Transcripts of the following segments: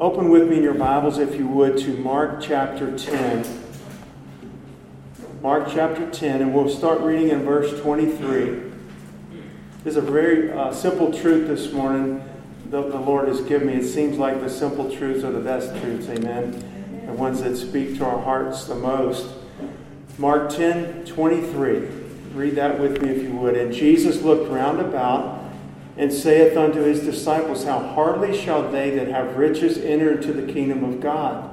Open with me in your Bibles, if you would, to Mark chapter 10. Mark chapter 10, and we'll start reading in verse 23. There's a very uh, simple truth this morning the, the Lord has given me. It seems like the simple truths are the best truths, amen. The ones that speak to our hearts the most. Mark 10 23. Read that with me if you would. And Jesus looked round about and saith unto his disciples, How hardly shall they that have riches enter into the kingdom of God?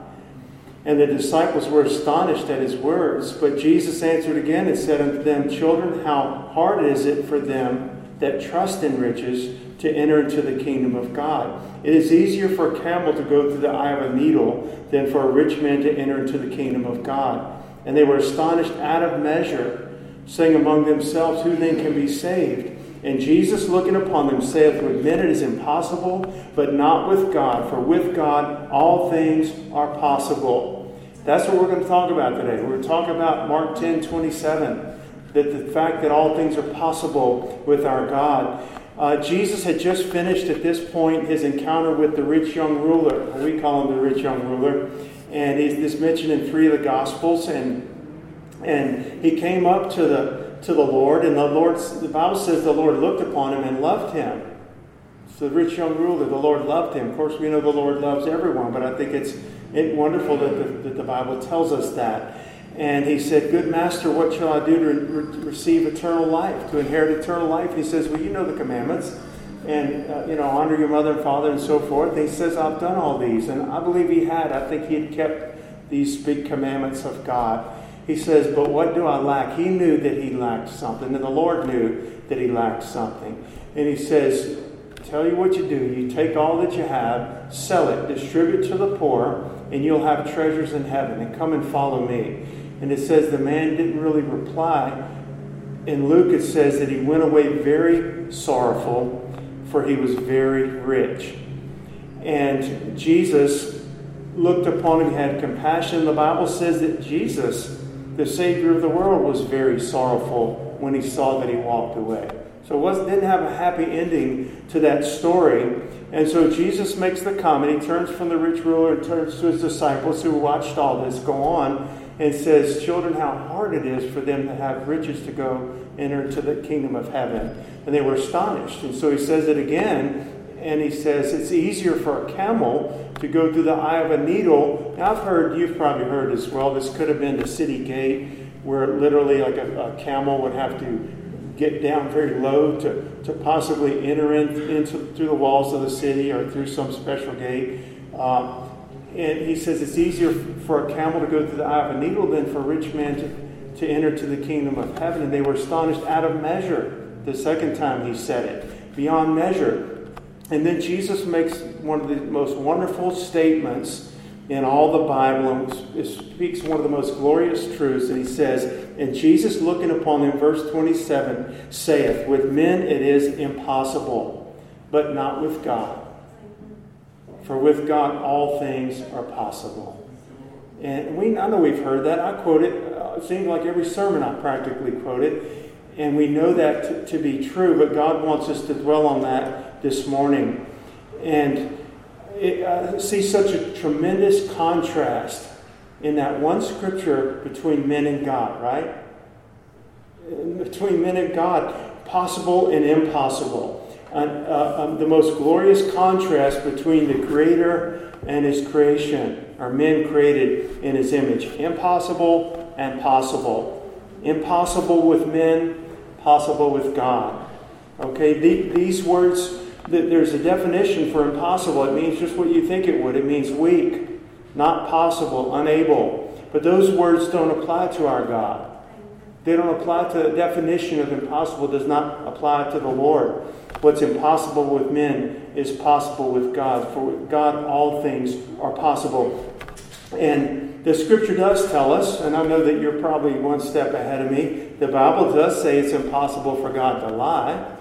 And the disciples were astonished at his words. But Jesus answered again and said unto them, Children, how hard is it for them that trust in riches to enter into the kingdom of God. It is easier for a camel to go through the eye of a needle than for a rich man to enter into the kingdom of God. And they were astonished out of measure, saying among themselves, Who then can be saved? And Jesus, looking upon them, saith, With men it is impossible, but not with God, for with God all things are possible. That's what we're going to talk about today. We're going to talk about Mark 10 27 that the fact that all things are possible with our God. Uh, Jesus had just finished at this point his encounter with the rich young ruler. We call him the rich young ruler. And he's this mentioned in three of the Gospels. And, and he came up to the, to the Lord, and the Lord, the Bible says the Lord looked upon him and loved him. So the rich young ruler, the Lord loved him. Of course, we know the Lord loves everyone, but I think it's it wonderful that the, that the Bible tells us that. And he said, Good master, what shall I do to re- receive eternal life, to inherit eternal life? And he says, Well, you know the commandments. And, uh, you know, honor your mother and father and so forth. And he says, I've done all these. And I believe he had. I think he had kept these big commandments of God. He says, But what do I lack? He knew that he lacked something. And the Lord knew that he lacked something. And he says, Tell you what you do. You take all that you have, sell it, distribute to the poor, and you'll have treasures in heaven. And come and follow me. And it says the man didn't really reply. In Luke, it says that he went away very sorrowful, for he was very rich. And Jesus looked upon him, had compassion. The Bible says that Jesus, the Savior of the world, was very sorrowful when he saw that he walked away. So it didn't have a happy ending to that story. And so Jesus makes the comment. He turns from the rich ruler and turns to his disciples who watched all this go on and says, Children, how hard it is for them to have riches to go enter into the kingdom of heaven. And they were astonished. And so he says it again, and he says, It's easier for a camel to go through the eye of a needle. Now, I've heard, you've probably heard as well, this could have been the city gate where literally like a, a camel would have to get down very low to, to possibly enter in, into through the walls of the city or through some special gate. Uh, and he says it's easier for a camel to go through the eye of a needle than for a rich man to, to enter to the kingdom of heaven. And they were astonished out of measure the second time he said it, beyond measure. And then Jesus makes one of the most wonderful statements in all the Bible and speaks one of the most glorious truths. And he says, And Jesus looking upon them, verse 27, saith, With men it is impossible, but not with God. For with God all things are possible. And we, I know we've heard that. I quote it. Uh, it seems like every sermon I practically quote it. And we know that to, to be true, but God wants us to dwell on that this morning. And see such a tremendous contrast in that one scripture between men and God, right? Between men and God, possible and impossible uh, um, the most glorious contrast between the Creator and His creation are men created in His image. Impossible and possible. Impossible with men, possible with God. Okay, the, these words, there's a definition for impossible. It means just what you think it would. It means weak, not possible, unable. But those words don't apply to our God. They don't apply to the definition of impossible, does not apply to the Lord. What's impossible with men is possible with God. For with God, all things are possible. And the scripture does tell us, and I know that you're probably one step ahead of me, the Bible does say it's impossible for God to lie.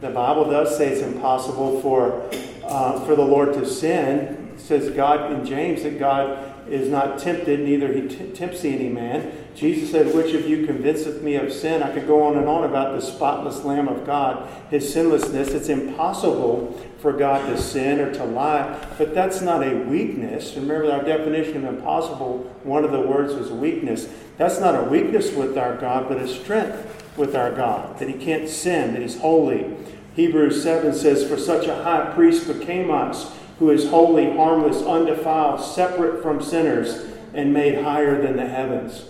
The Bible does say it's impossible for, uh, for the Lord to sin. It says God in James that God is not tempted, neither he t- tempts any man. Jesus said, Which of you convinceth me of sin? I could go on and on about the spotless Lamb of God, his sinlessness. It's impossible for God to sin or to lie, but that's not a weakness. Remember, our definition of impossible, one of the words was weakness. That's not a weakness with our God, but a strength with our God, that he can't sin, that he's holy. Hebrews 7 says, For such a high priest became us, who is holy, harmless, undefiled, separate from sinners, and made higher than the heavens.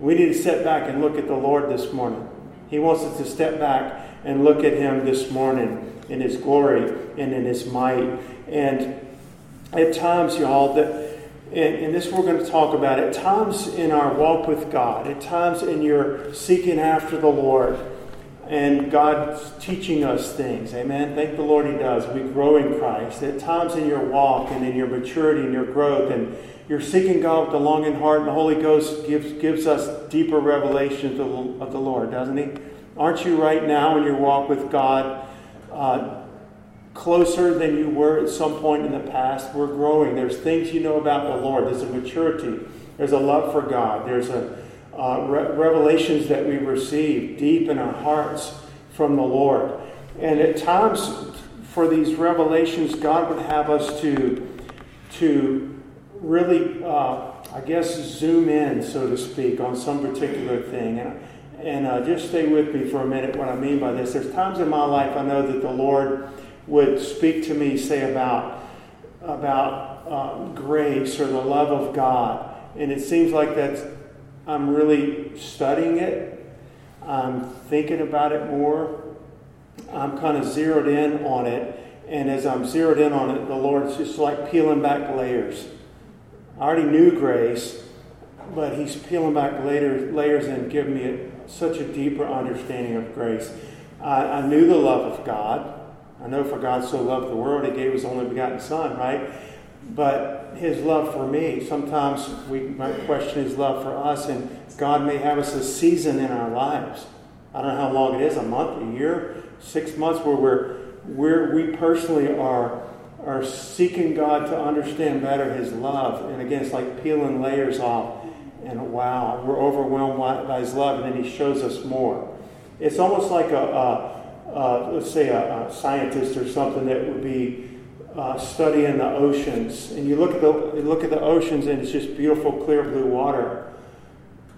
We need to step back and look at the Lord this morning. He wants us to step back and look at him this morning in his glory and in his might. And at times, y'all, that and, and, this we're going to talk about at times in our walk with God, at times in your seeking after the Lord, and God's teaching us things. Amen. Thank the Lord He does. We grow in Christ. At times in your walk and in your maturity and your growth, and you're seeking God with a longing heart, and the Holy Ghost gives, gives us deeper revelation of the Lord, doesn't He? Aren't you right now in your walk with God? Uh, closer than you were at some point in the past. We're growing. There's things you know about the Lord. There's a maturity. There's a love for God. There's a uh, re- revelations that we receive deep in our hearts from the Lord. And at times, for these revelations, God would have us to to really, uh, I guess, zoom in, so to speak, on some particular thing. And, and uh, just stay with me for a minute. What I mean by this, there's times in my life I know that the Lord would speak to me, say, about, about uh, grace or the love of God. And it seems like that's, I'm really studying it. I'm thinking about it more. I'm kind of zeroed in on it. And as I'm zeroed in on it, the Lord's just like peeling back layers. I already knew grace, but He's peeling back layers, layers and giving me a, such a deeper understanding of grace. I, I knew the love of God. I know for God so loved the world, He gave His only begotten Son, right? But His love for me, sometimes we might question His love for us, and God may have us a season in our lives. I don't know how long it is a month, a year, six months where we're, we personally are, are seeking God to understand better His love. And again, it's like peeling layers off. And wow, we're overwhelmed by His love, and then He shows us more. It's almost like a, a uh, let's say, a, a, scientist or something that would be uh, studying the oceans, and you look at the look at the oceans, and it's just beautiful, clear blue water.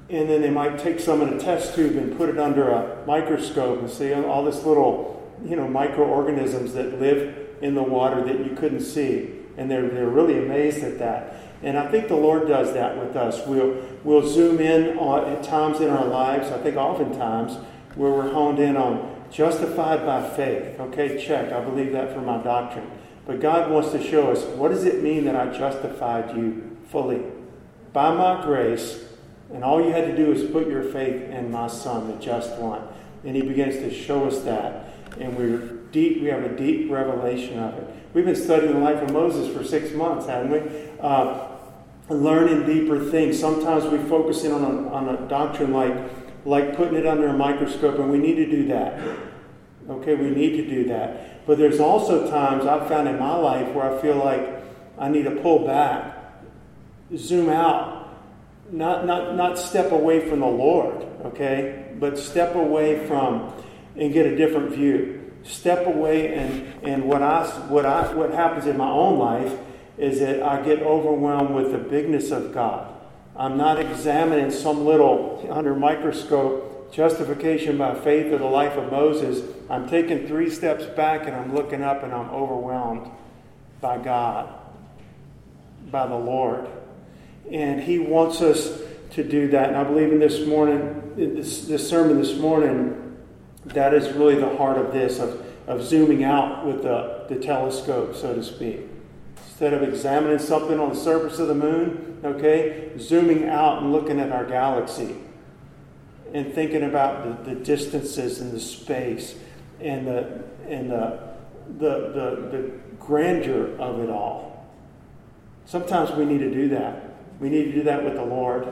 And then they might take some in a test tube and put it under a microscope and see all this little, you know, microorganisms that live in the water that you couldn't see. And they're, they're really amazed at that. And I think the Lord does that with us. We'll, we'll zoom in on, at times in our lives, I think oftentimes, where we're honed in on Justified by faith. Okay, check. I believe that for my doctrine. But God wants to show us what does it mean that I justified you fully? By my grace, and all you had to do is put your faith in my Son, the just one. And He begins to show us that. And we're deep, we have a deep revelation of it. We've been studying the life of Moses for six months, haven't we? Uh, learning deeper things. Sometimes we focus in on a, on a doctrine like like putting it under a microscope, and we need to do that. Okay, we need to do that. But there's also times I've found in my life where I feel like I need to pull back, zoom out, not, not, not step away from the Lord, okay, but step away from and get a different view. Step away and, and what I what I what happens in my own life is that I get overwhelmed with the bigness of God. I'm not examining some little under microscope justification by faith of the life of Moses. I'm taking three steps back and I'm looking up and I'm overwhelmed by God, by the Lord. And He wants us to do that. And I believe in this morning, this, this sermon this morning, that is really the heart of this, of, of zooming out with the, the telescope, so to speak. Instead of examining something on the surface of the moon, okay, zooming out and looking at our galaxy and thinking about the, the distances and the space and the and the, the the the grandeur of it all. Sometimes we need to do that. We need to do that with the Lord.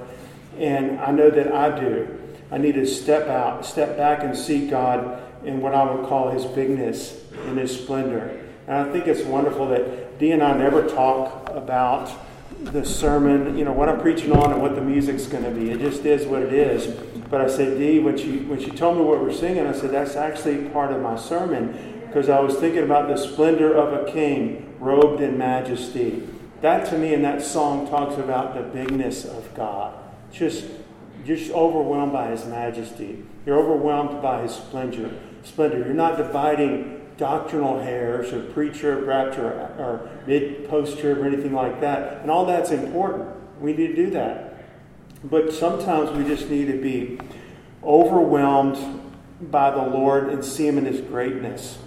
And I know that I do. I need to step out, step back and see God in what I would call his bigness and his splendor. And I think it's wonderful that Dee and I never talk about the sermon, you know, what I'm preaching on and what the music's going to be. It just is what it is. But I said, Dee, when she, when she told me what we're singing, I said, that's actually part of my sermon because I was thinking about the splendor of a king robed in majesty. That to me in that song talks about the bigness of God. Just, just overwhelmed by his majesty. You're overwhelmed by his splendor. Splendor. You're not dividing doctrinal hairs or pre-trib, rapture, or mid post-trib, or anything like that. And all that's important. We need to do that. But sometimes we just need to be overwhelmed by the Lord and see Him in His greatness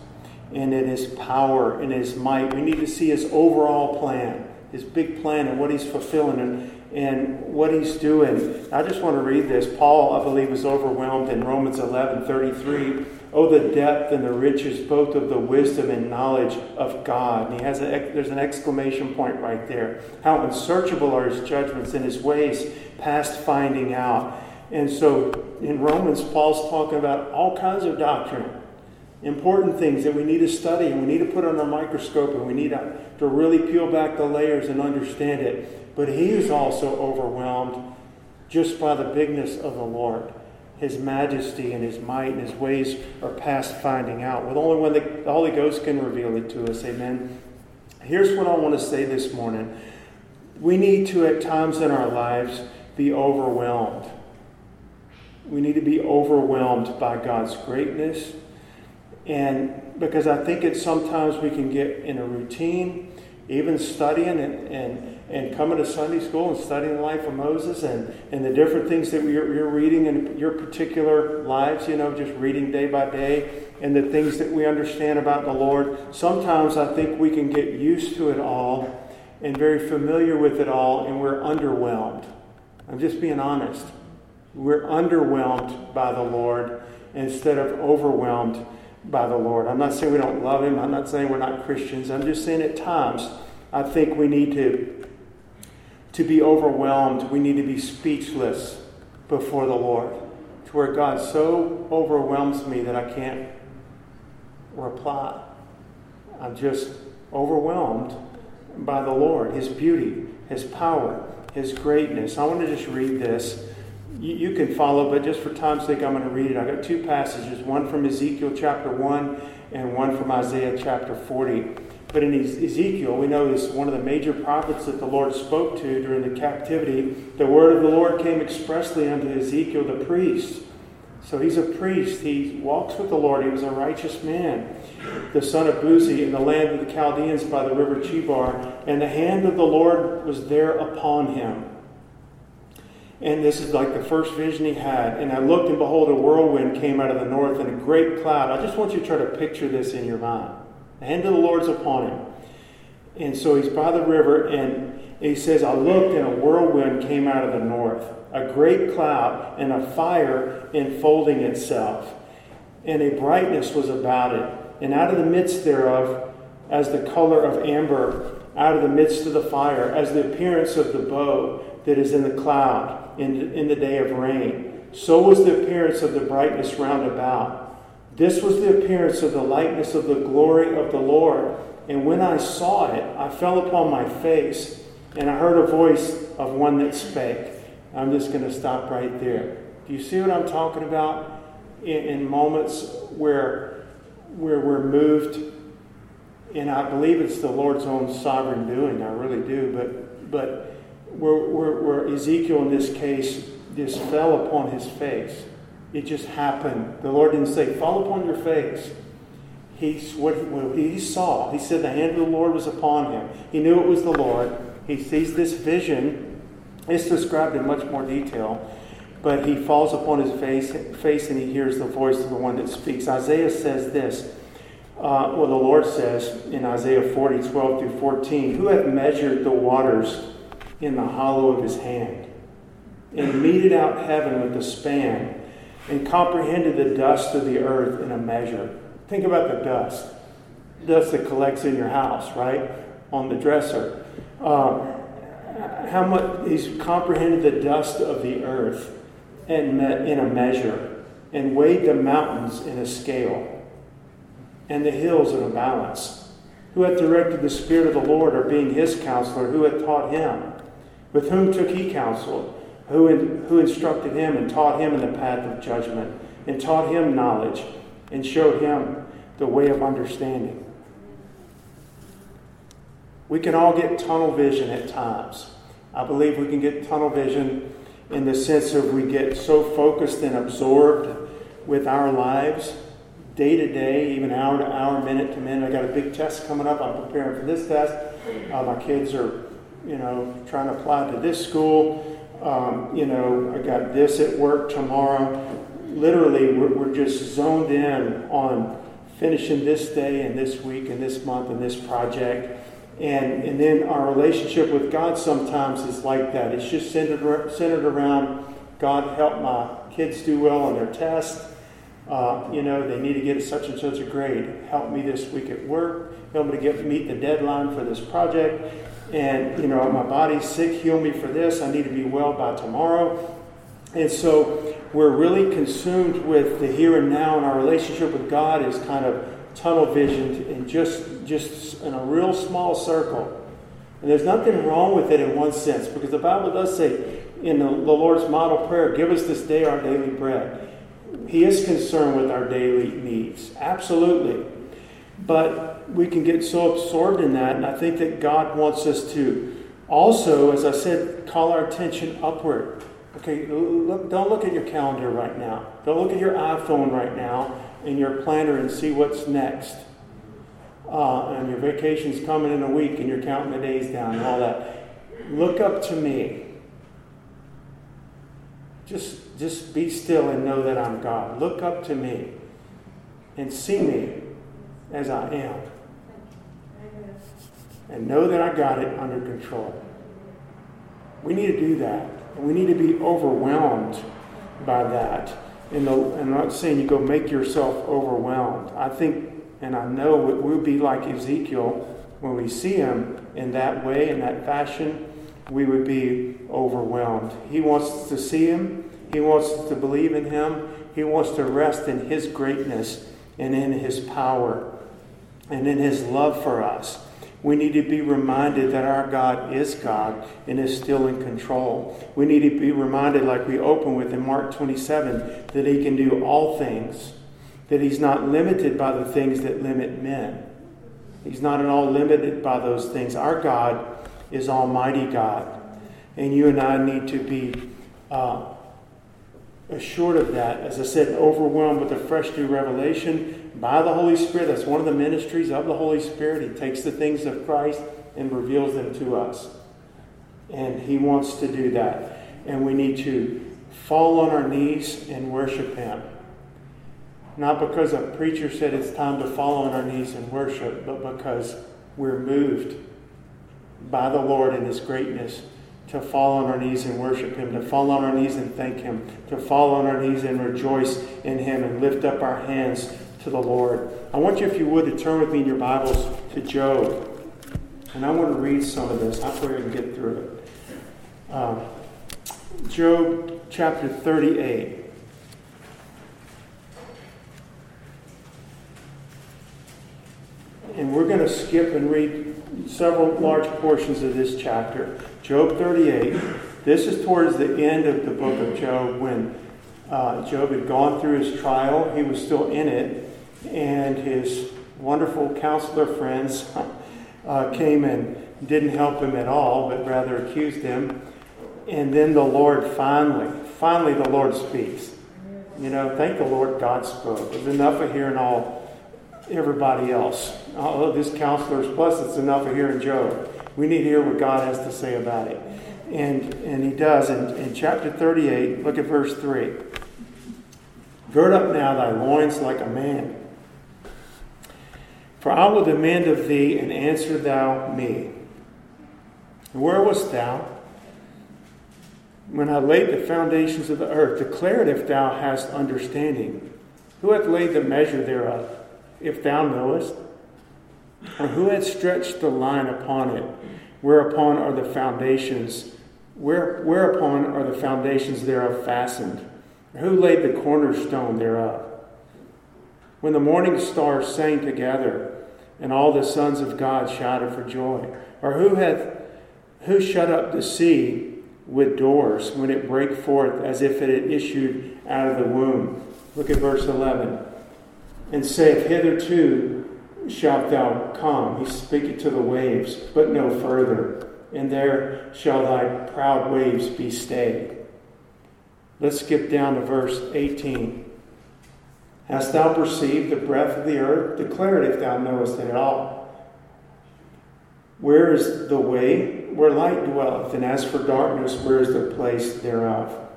and in His power and His might. We need to see His overall plan, His big plan, and what He's fulfilling and, and what He's doing. I just want to read this. Paul, I believe, was overwhelmed in Romans 11 33. Oh, the depth and the riches both of the wisdom and knowledge of God. And he has a, there's an exclamation point right there. How unsearchable are his judgments and his ways past finding out. And so in Romans, Paul's talking about all kinds of doctrine, important things that we need to study and we need to put under a microscope and we need to, to really peel back the layers and understand it. But he is also overwhelmed just by the bigness of the Lord. His majesty and his might and his ways are past finding out. With only when the Holy Ghost can reveal it to us. Amen. Here's what I want to say this morning. We need to, at times in our lives, be overwhelmed. We need to be overwhelmed by God's greatness. And because I think it's sometimes we can get in a routine, even studying and, and and coming to Sunday school and studying the life of Moses and, and the different things that you're, you're reading in your particular lives, you know, just reading day by day and the things that we understand about the Lord. Sometimes I think we can get used to it all and very familiar with it all, and we're underwhelmed. I'm just being honest. We're underwhelmed by the Lord instead of overwhelmed by the Lord. I'm not saying we don't love Him. I'm not saying we're not Christians. I'm just saying at times I think we need to to be overwhelmed, we need to be speechless before the Lord. To where God so overwhelms me that I can't reply. I'm just overwhelmed by the Lord, His beauty, His power, His greatness. I want to just read this. You, you can follow, but just for time's sake, I'm going to read it. I've got two passages one from Ezekiel chapter 1 and one from Isaiah chapter 40. But in Ezekiel, we know this one of the major prophets that the Lord spoke to during the captivity. The word of the Lord came expressly unto Ezekiel the priest. So he's a priest. He walks with the Lord. He was a righteous man, the son of Buzi in the land of the Chaldeans by the river Chebar. And the hand of the Lord was there upon him. And this is like the first vision he had. And I looked, and behold, a whirlwind came out of the north and a great cloud. I just want you to try to picture this in your mind. The hand of the Lord's upon him. And so he's by the river, and he says, I looked, and a whirlwind came out of the north, a great cloud, and a fire enfolding itself. And a brightness was about it. And out of the midst thereof, as the color of amber, out of the midst of the fire, as the appearance of the bow that is in the cloud in, in the day of rain. So was the appearance of the brightness round about. This was the appearance of the likeness of the glory of the Lord. And when I saw it, I fell upon my face, and I heard a voice of one that spake. I'm just going to stop right there. Do you see what I'm talking about? In, in moments where, where we're moved, and I believe it's the Lord's own sovereign doing, I really do, but, but where, where, where Ezekiel in this case just fell upon his face it just happened. The Lord didn't say, fall upon your face. He, what, what he saw, he said the hand of the Lord was upon him. He knew it was the Lord. He sees this vision. It's described in much more detail. But he falls upon his face, face and he hears the voice of the one that speaks. Isaiah says this. Uh, well, the Lord says in Isaiah 40, 12 through 14, Who hath measured the waters in the hollow of his hand, and meted out heaven with a span, and comprehended the dust of the earth in a measure. Think about the dust. Dust that collects in your house, right? On the dresser. Um, how much he's comprehended the dust of the earth and in a measure, and weighed the mountains in a scale, and the hills in a balance. Who hath directed the Spirit of the Lord, or being his counselor? Who hath taught him? With whom took he counsel? who, in, who instructed him and taught him in the path of judgment, and taught him knowledge, and showed him the way of understanding. We can all get tunnel vision at times. I believe we can get tunnel vision in the sense of we get so focused and absorbed with our lives day to day, even hour to hour, minute to minute. I got a big test coming up. I'm preparing for this test. Uh, my kids are, you know, trying to apply to this school. Um, you know, I got this at work tomorrow. Literally, we're, we're just zoned in on finishing this day and this week and this month and this project. And, and then our relationship with God sometimes is like that. It's just centered, centered around God, help my kids do well on their test. Uh, you know, they need to get such and such a grade. Help me this week at work. Help me to get meet the deadline for this project. And, you know, my body's sick. Heal me for this. I need to be well by tomorrow. And so we're really consumed with the here and now, and our relationship with God is kind of tunnel visioned and just just in a real small circle. And there's nothing wrong with it in one sense, because the Bible does say in the, the Lord's model prayer, give us this day our daily bread. He is concerned with our daily needs. Absolutely. But we can get so absorbed in that, and I think that God wants us to also, as I said, call our attention upward. Okay, look, don't look at your calendar right now. Don't look at your iPhone right now in your planner and see what's next. Uh, and your vacation's coming in a week and you're counting the days down and all that. Look up to me. Just, just be still and know that I'm God. Look up to me and see me as I am. And know that I got it under control. We need to do that. And we need to be overwhelmed by that. And I'm not saying you go make yourself overwhelmed. I think, and I know we'll be like Ezekiel when we see him in that way, in that fashion, we would be overwhelmed. He wants to see him, he wants to believe in him, he wants to rest in his greatness and in his power and in his love for us. We need to be reminded that our God is God and is still in control. We need to be reminded, like we open with in Mark 27, that He can do all things, that He's not limited by the things that limit men. He's not at all limited by those things. Our God is Almighty God. And you and I need to be uh, assured of that. As I said, overwhelmed with a fresh new revelation by the Holy Spirit. That's one of the ministries of the Holy Spirit. He takes the things of Christ and reveals them to us. And He wants to do that. And we need to fall on our knees and worship Him. Not because a preacher said it's time to fall on our knees and worship, but because we're moved by the Lord and His greatness to fall on our knees and worship Him, to fall on our knees and thank Him, to fall on our knees and rejoice in Him and lift up our hands to the Lord. I want you, if you would, to turn with me in your Bibles to Job. And I want to read some of this. I pray I can get through it. Um, Job chapter 38. And we're going to skip and read several large portions of this chapter. Job 38. This is towards the end of the book of Job when uh, Job had gone through his trial. He was still in it and his wonderful counselor friends uh, came and didn't help him at all, but rather accused him. And then the Lord finally, finally, the Lord speaks. You know, thank the Lord God spoke. It's enough of hearing all everybody else. All of these counselors, plus it's enough of hearing Job. We need to hear what God has to say about it. And, and he does. In, in chapter 38, look at verse 3. Gird up now thy loins like a man for I will demand of thee, and answer thou me. Where wast thou when I laid the foundations of the earth? Declare it if thou hast understanding. Who hath laid the measure thereof, if thou knowest? Or who hath stretched the line upon it? Whereupon are the foundations? Where, whereupon are the foundations thereof fastened? Who laid the cornerstone thereof? when the morning stars sang together and all the sons of God shouted for joy? Or who hath who shut up the sea with doors when it brake forth as if it had issued out of the womb? Look at verse 11. and saith, Hitherto shalt thou come. He's speaking to the waves, but no further. And there shall thy proud waves be stayed. Let's skip down to verse 18. Hast thou perceived the breadth of the earth? Declare it if thou knowest it at all. Where is the way where light dwelleth? And as for darkness, where is the place thereof?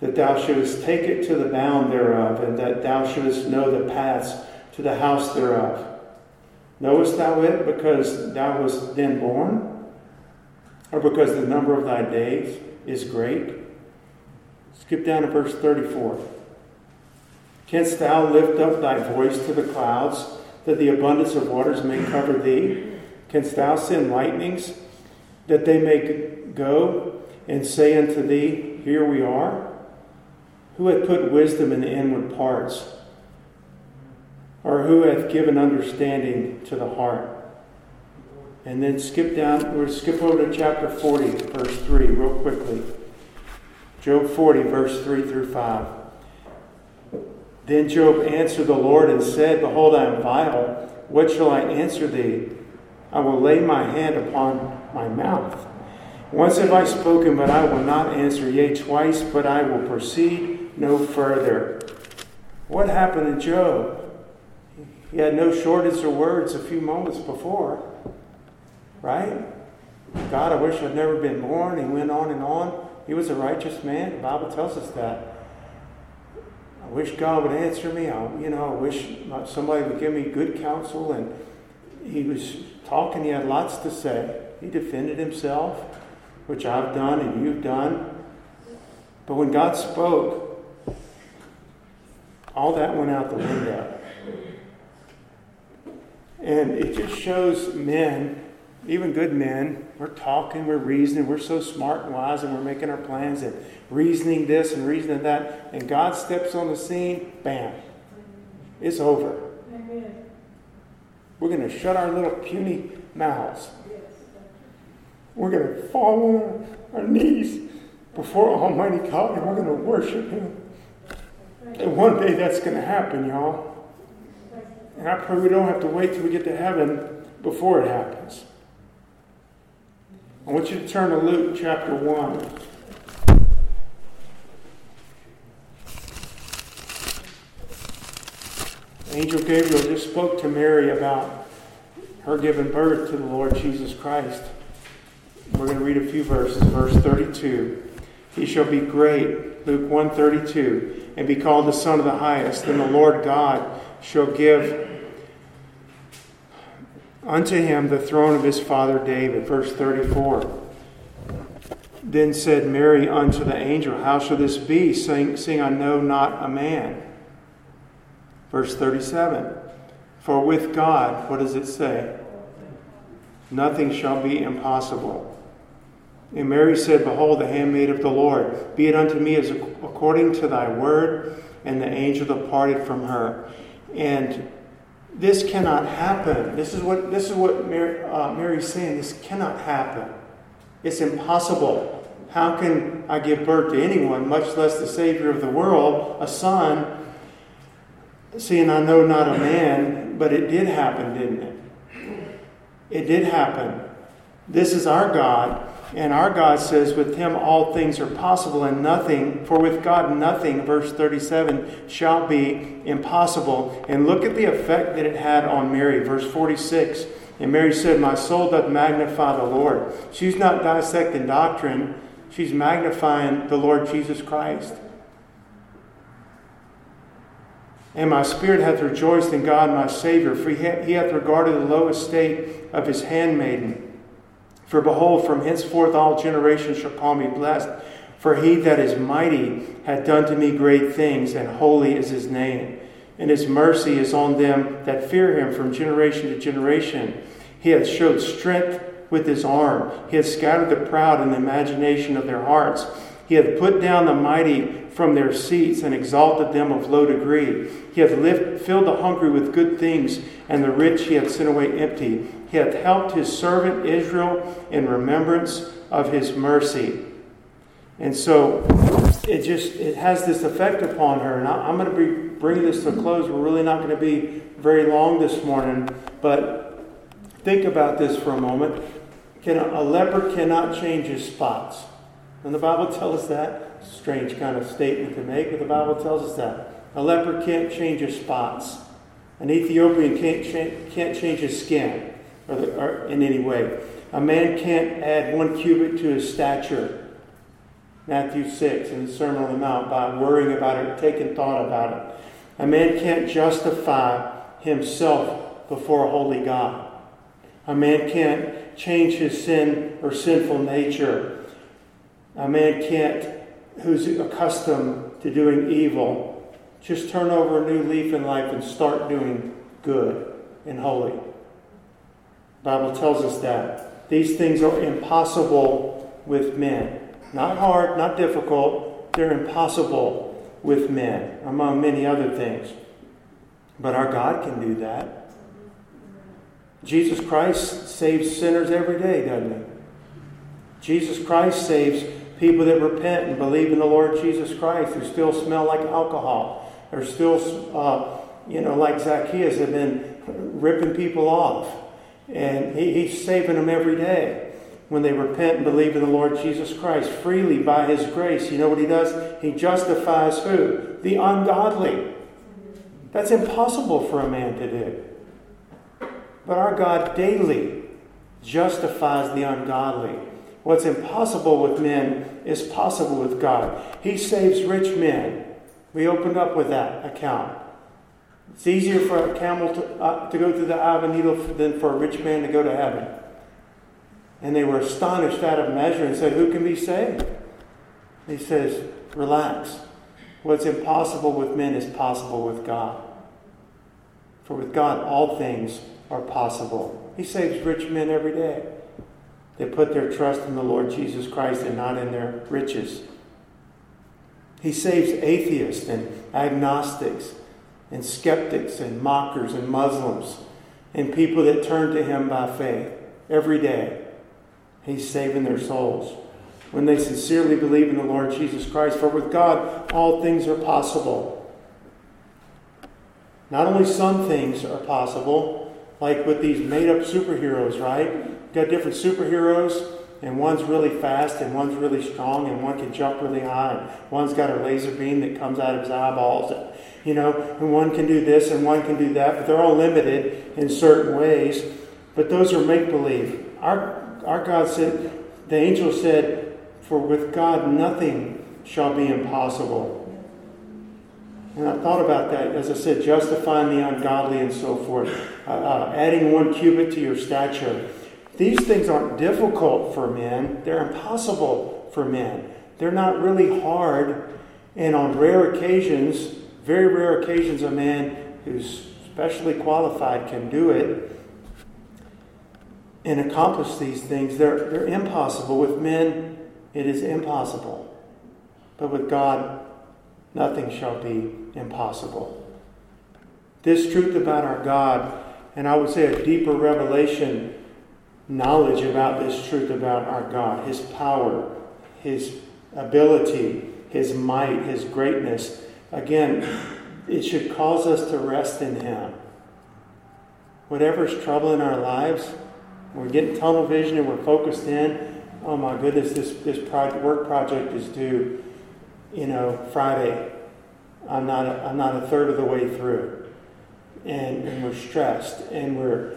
That thou shouldest take it to the bound thereof, and that thou shouldest know the paths to the house thereof. Knowest thou it because thou wast then born? Or because the number of thy days is great? Skip down to verse 34. Canst thou lift up thy voice to the clouds, that the abundance of waters may cover thee? Canst thou send lightnings, that they may go and say unto thee, Here we are? Who hath put wisdom in the inward parts? Or who hath given understanding to the heart? And then skip down, we'll skip over to chapter 40, verse 3, real quickly. Job 40, verse 3 through 5. Then Job answered the Lord and said, Behold, I am vile. What shall I answer thee? I will lay my hand upon my mouth. Once have I spoken, but I will not answer. Yea, twice, but I will proceed no further. What happened to Job? He had no shortage of words a few moments before. Right? God, I wish I'd never been born. He went on and on. He was a righteous man. The Bible tells us that. I wish God would answer me. I, you know, I wish somebody would give me good counsel. And he was talking. He had lots to say. He defended himself, which I've done and you've done. But when God spoke, all that went out the window. And it just shows men, even good men, we're talking, we're reasoning, we're so smart and wise, and we're making our plans and reasoning this and reasoning that. And God steps on the scene, bam, it's over. We're going to shut our little puny mouths. We're going to fall on our knees before Almighty God and we're going to worship Him. And one day that's going to happen, y'all. And I pray we don't have to wait till we get to heaven before it happens. I want you to turn to Luke chapter 1. Angel Gabriel just spoke to Mary about her giving birth to the Lord Jesus Christ. We're going to read a few verses. Verse 32. He shall be great, Luke 132, and be called the Son of the Highest. And the Lord God shall give unto him the throne of his father David. Verse 34. Then said Mary unto the angel, How shall this be, seeing, I know not a man? Verse 37 For with God, what does it say? Nothing shall be impossible. And Mary said, Behold, the handmaid of the Lord, be it unto me as according to thy word. And the angel departed from her. And this cannot happen. This is what this is what Mary, uh, Mary's saying. This cannot happen. It's impossible. How can I give birth to anyone, much less the Savior of the world, a son, Seeing I know not a man, but it did happen, didn't it? It did happen. This is our God, and our God says, With him all things are possible, and nothing, for with God nothing, verse 37, shall be impossible. And look at the effect that it had on Mary, verse 46. And Mary said, My soul doth magnify the Lord. She's not dissecting doctrine, she's magnifying the Lord Jesus Christ. And my spirit hath rejoiced in God my Savior, for he hath regarded the low estate of his handmaiden. For behold, from henceforth all generations shall call me blessed. For he that is mighty hath done to me great things, and holy is his name. And his mercy is on them that fear him from generation to generation. He hath showed strength with his arm. He hath scattered the proud in the imagination of their hearts. He hath put down the mighty from their seats and exalted them of low degree. He hath lift, filled the hungry with good things, and the rich he hath sent away empty. He hath helped his servant Israel in remembrance of his mercy. And so it just it has this effect upon her. And I, am going to be bringing this to a close. We're really not going to be very long this morning, but think about this for a moment. Can a, a leper cannot change his spots. And the Bible tells us that. Strange kind of statement to make, but the Bible tells us that. A leper can't change his spots. An Ethiopian can't, cha- can't change his skin or, the, or in any way. A man can't add one cubit to his stature. Matthew 6 in the Sermon on the Mount by worrying about it, taking thought about it. A man can't justify himself before a holy God. A man can't change his sin or sinful nature. A man can't, who's accustomed to doing evil, just turn over a new leaf in life and start doing good and holy. Bible tells us that. These things are impossible with men. Not hard, not difficult. They're impossible with men, among many other things. But our God can do that. Jesus Christ saves sinners every day, doesn't he? Jesus Christ saves people that repent and believe in the Lord Jesus Christ who still smell like alcohol or still, uh, you know, like Zacchaeus have been ripping people off. And he, he's saving them every day when they repent and believe in the Lord Jesus Christ freely by his grace. You know what he does? He justifies who? The ungodly. That's impossible for a man to do. But our God daily justifies the ungodly. What's impossible with men is possible with God. He saves rich men. We opened up with that account. It's easier for a camel to, uh, to go through the eye of a needle than for a rich man to go to heaven. And they were astonished out of measure and said, Who can be saved? He says, Relax. What's impossible with men is possible with God. For with God, all things are possible. He saves rich men every day. They put their trust in the Lord Jesus Christ and not in their riches. He saves atheists and agnostics and skeptics and mockers and Muslims and people that turn to Him by faith every day. He's saving their souls when they sincerely believe in the Lord Jesus Christ. For with God, all things are possible. Not only some things are possible, like with these made up superheroes, right? You've got different superheroes, and one's really fast, and one's really strong, and one can jump really high. One's got a laser beam that comes out of his eyeballs, you know, and one can do this and one can do that, but they're all limited in certain ways. But those are make believe. Our, our God said, the angel said, For with God nothing shall be impossible. And I thought about that, as I said, justifying the ungodly and so forth, uh, uh, adding one cubit to your stature. These things aren't difficult for men, they're impossible for men. They're not really hard, and on rare occasions, very rare occasions, a man who's specially qualified can do it and accomplish these things. They're, they're impossible. With men, it is impossible. But with God, nothing shall be impossible. This truth about our God, and I would say a deeper revelation, knowledge about this truth about our God, His power, His ability, His might, His greatness, again, it should cause us to rest in Him. Whatever's troubling our lives, we're getting tunnel vision and we're focused in. Oh my goodness, this, this project, work project is due, you know, Friday. I'm not a, I'm not a third of the way through. And, and we're stressed and we're,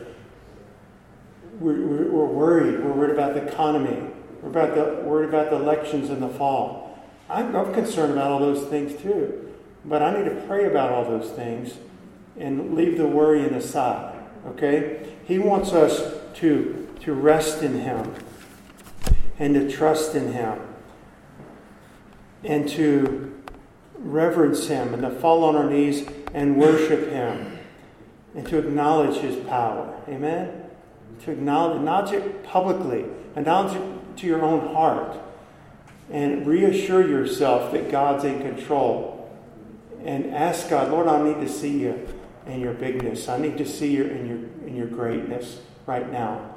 we're, we're worried. We're worried about the economy. We're about the, worried about the elections in the fall. I'm, I'm concerned about all those things too. But I need to pray about all those things and leave the worrying aside. Okay? He wants us to, to rest in Him and to trust in Him and to reverence Him and to fall on our knees and worship Him and to acknowledge His power. Amen? To acknowledge, acknowledge it publicly, acknowledge it to your own heart, and reassure yourself that God's in control. And ask God, Lord, I need to see you in your bigness. I need to see you in your in your greatness right now.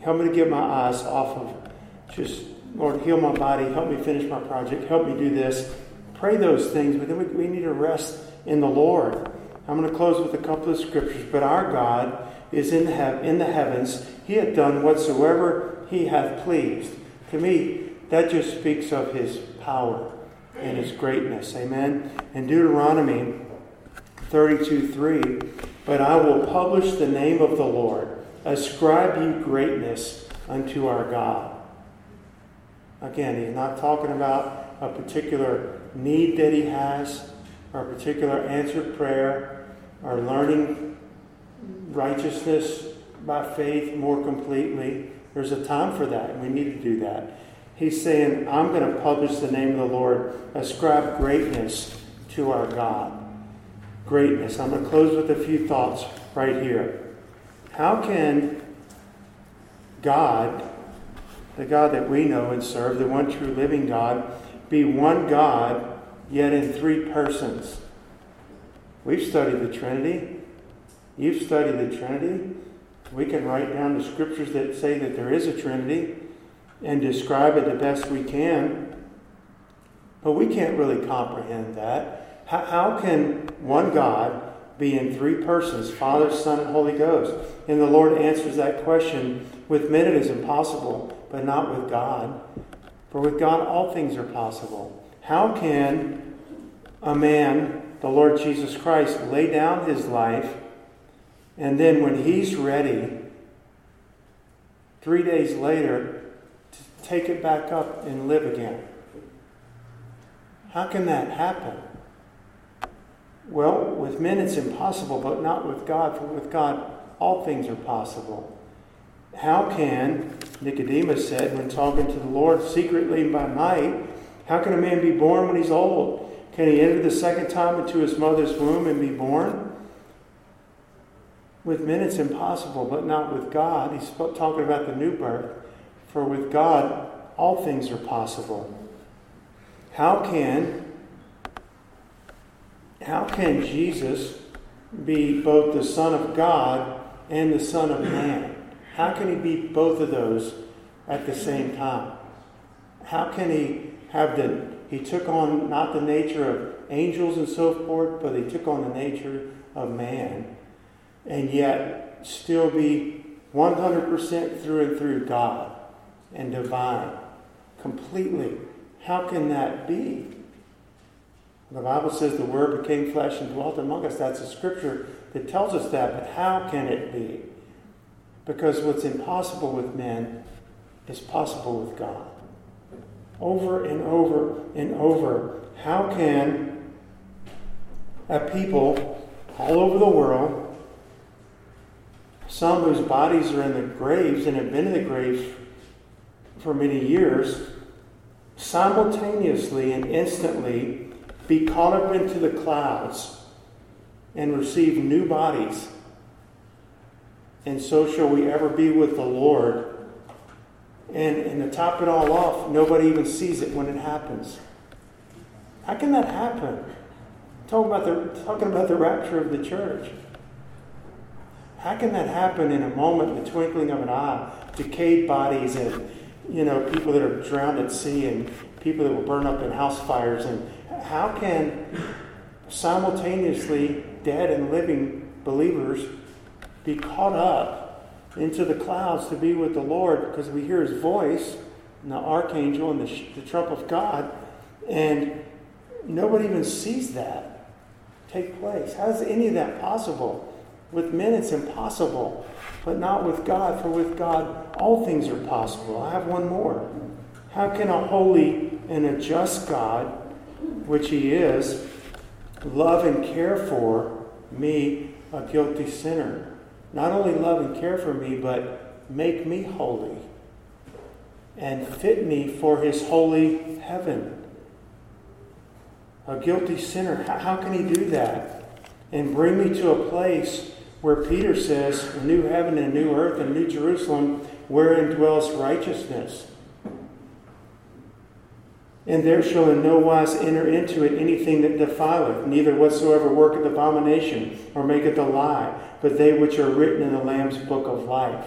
Help me to get my eyes off of just, Lord, heal my body. Help me finish my project. Help me do this. Pray those things, but then we, we need to rest in the Lord. I'm going to close with a couple of scriptures. But our God is in the, in the heavens. He hath done whatsoever he hath pleased. To me, that just speaks of his power and his greatness. Amen. In Deuteronomy 32 3, but I will publish the name of the Lord. Ascribe you greatness unto our God. Again, he's not talking about a particular need that he has, or a particular answered prayer, or learning righteousness by faith more completely. There's a time for that, and we need to do that. He's saying, I'm going to publish the name of the Lord, ascribe greatness to our God. Greatness. I'm going to close with a few thoughts right here. How can God, the God that we know and serve, the one true living God, be one God, yet in three persons? We've studied the Trinity. You've studied the Trinity. We can write down the scriptures that say that there is a Trinity and describe it the best we can. But we can't really comprehend that. How, how can one God be in three persons, Father, Son, and Holy Ghost? And the Lord answers that question with men it is impossible, but not with God. For with God all things are possible. How can a man, the Lord Jesus Christ, lay down his life and then when he's ready, three days later, take it back up and live again. How can that happen? Well, with men it's impossible, but not with God, for with God all things are possible. How can, Nicodemus said when talking to the Lord secretly and by night, how can a man be born when he's old? Can he enter the second time into his mother's womb and be born? With men it's impossible, but not with God. He's talking about the new birth. For with God, all things are possible. How can how can Jesus be both the Son of God and the Son of Man? How can he be both of those at the same time? How can he have the he took on not the nature of angels and so forth, but he took on the nature of man, and yet still be 100% through and through God and divine completely. How can that be? The Bible says the Word became flesh and dwelt among us. That's a scripture that tells us that. But how can it be? Because what's impossible with men is possible with God. Over and over and over. How can a people all over the world, some whose bodies are in the graves and have been in the graves for many years, simultaneously and instantly be caught up into the clouds and receive new bodies. And so shall we ever be with the Lord. And, and to top it all off, nobody even sees it when it happens. How can that happen? Talking about the, talking about the rapture of the church. How can that happen in a moment, the twinkling of an eye? Decayed bodies and you know, people that are drowned at sea and people that will burn up in house fires. And how can simultaneously dead and living believers be caught up into the clouds to be with the Lord because we hear his voice and the archangel and the, the trump of God, and nobody even sees that take place. How is any of that possible? With men, it's impossible but not with God, for with God all things are possible. I have one more. How can a holy and a just God, which He is, love and care for me, a guilty sinner? Not only love and care for me, but make me holy and fit me for His holy heaven. A guilty sinner, how can He do that? And bring me to a place where Peter says, a new heaven and a new earth and new Jerusalem, wherein dwells righteousness. And there shall in no wise enter into it anything that defileth, neither whatsoever worketh abomination, or maketh a lie, but they which are written in the Lamb's book of life.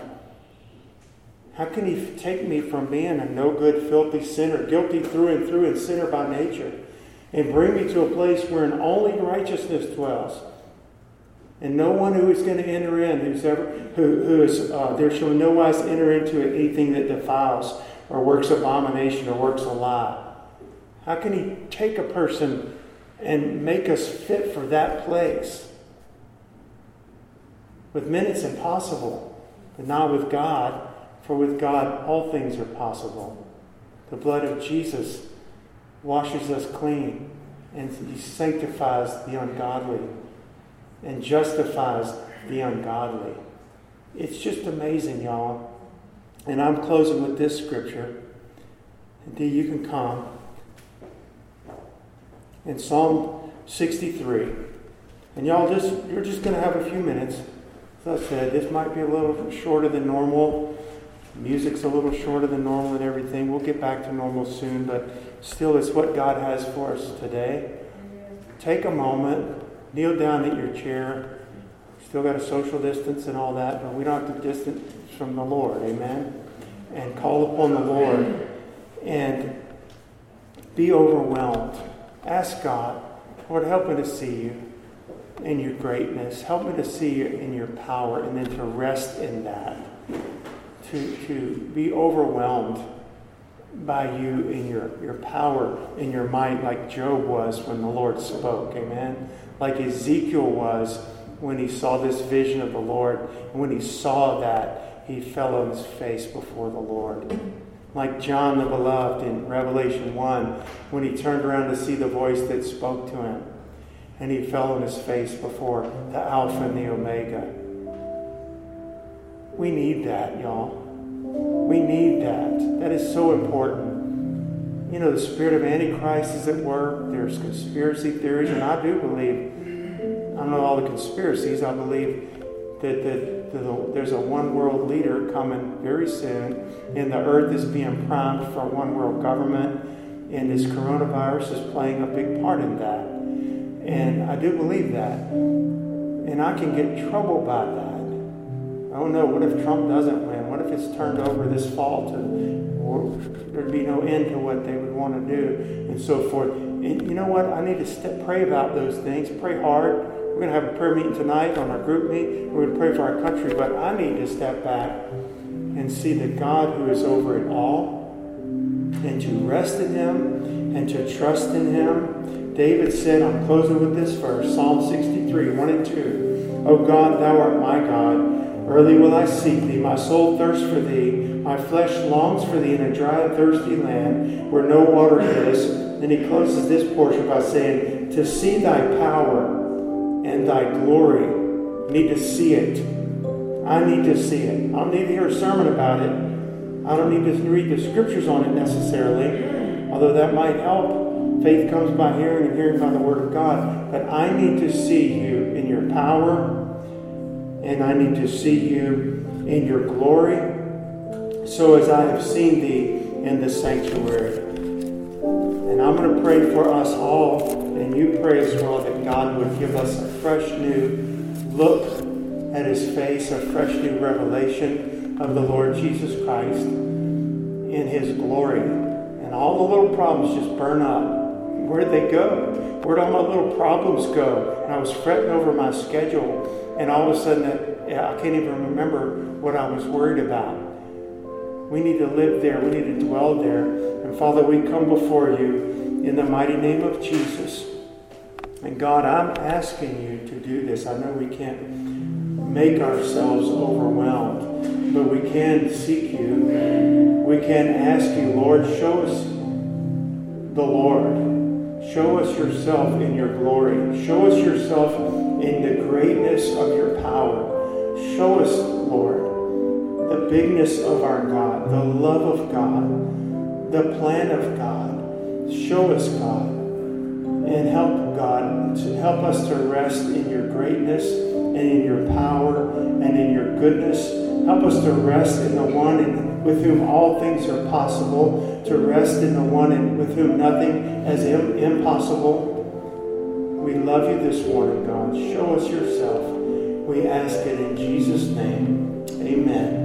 How can he take me from being a no good, filthy sinner, guilty through and through, and sinner by nature, and bring me to a place wherein only righteousness dwells. And no one who is going to enter in, who's ever, who, who is, uh, there shall in no wise enter into it anything that defiles, or works abomination, or works a lie. How can he take a person and make us fit for that place? With men, it's impossible, but not with God, for with God, all things are possible. The blood of Jesus washes us clean, and he sanctifies the ungodly and justifies the ungodly. It's just amazing, y'all. And I'm closing with this scripture. And D, you can come. In Psalm 63. And y'all, just you're just going to have a few minutes. As I said, this might be a little shorter than normal. Music's a little shorter than normal and everything. We'll get back to normal soon, but still, it's what God has for us today. Take a moment, kneel down at your chair. Still got a social distance and all that, but we don't have to distance from the Lord. Amen. And call upon the Lord and be overwhelmed. Ask God, Lord, help me to see you in your greatness. Help me to see you in your power and then to rest in that. To, to be overwhelmed by you in your, your power, in your might, like Job was when the Lord spoke. Amen. Like Ezekiel was when he saw this vision of the Lord. And when he saw that, he fell on his face before the Lord. Like John the Beloved in Revelation 1, when he turned around to see the voice that spoke to him. And he fell on his face before the Alpha and the Omega. We need that, y'all. We need that. That is so important. You know, the spirit of Antichrist is at work. There's conspiracy theories, and I do believe, I don't know all the conspiracies, I believe that, that, that there's a one world leader coming very soon, and the earth is being primed for one world government, and this coronavirus is playing a big part in that. And I do believe that. And I can get troubled by that. Oh no, what if Trump doesn't win? It's turned over this fall to, there'd be no end to what they would want to do, and so forth. And you know what? I need to step, pray about those things. Pray hard. We're going to have a prayer meeting tonight on our group meet. We're going to pray for our country, but I need to step back and see the God who is over it all, and to rest in Him and to trust in Him. David said, I'm closing with this verse, Psalm 63, 1 and 2. O God, thou art my God. Early will I seek thee. My soul thirsts for thee. My flesh longs for thee in a dry and thirsty land where no water is. Then he closes this portion by saying, To see thy power and thy glory. I need to see it. I need to see it. I don't need to hear a sermon about it. I don't need to read the scriptures on it necessarily, although that might help. Faith comes by hearing and hearing by the word of God. But I need to see you in your power and I need to see you in your glory, so as I have seen thee in the sanctuary. And I'm going to pray for us all, and you pray as well that God would give us a fresh new look at his face, a fresh new revelation of the Lord Jesus Christ in his glory. And all the little problems just burn up. Where'd they go? Where'd all my little problems go? And I was fretting over my schedule and all of a sudden, I can't even remember what I was worried about. We need to live there. We need to dwell there. And Father, we come before you in the mighty name of Jesus. And God, I'm asking you to do this. I know we can't make ourselves overwhelmed, but we can seek you. We can ask you, Lord, show us the Lord. Show us yourself in your glory. Show us yourself in the greatness of your power. Show us, Lord, the bigness of our God, the love of God, the plan of God. Show us, God, and help God to help us to rest in your greatness and in your power and in your goodness. Help us to rest in the one with whom all things are possible, to rest in the one with whom nothing is impossible we love you this morning, God. Show us yourself. We ask it in Jesus' name. Amen.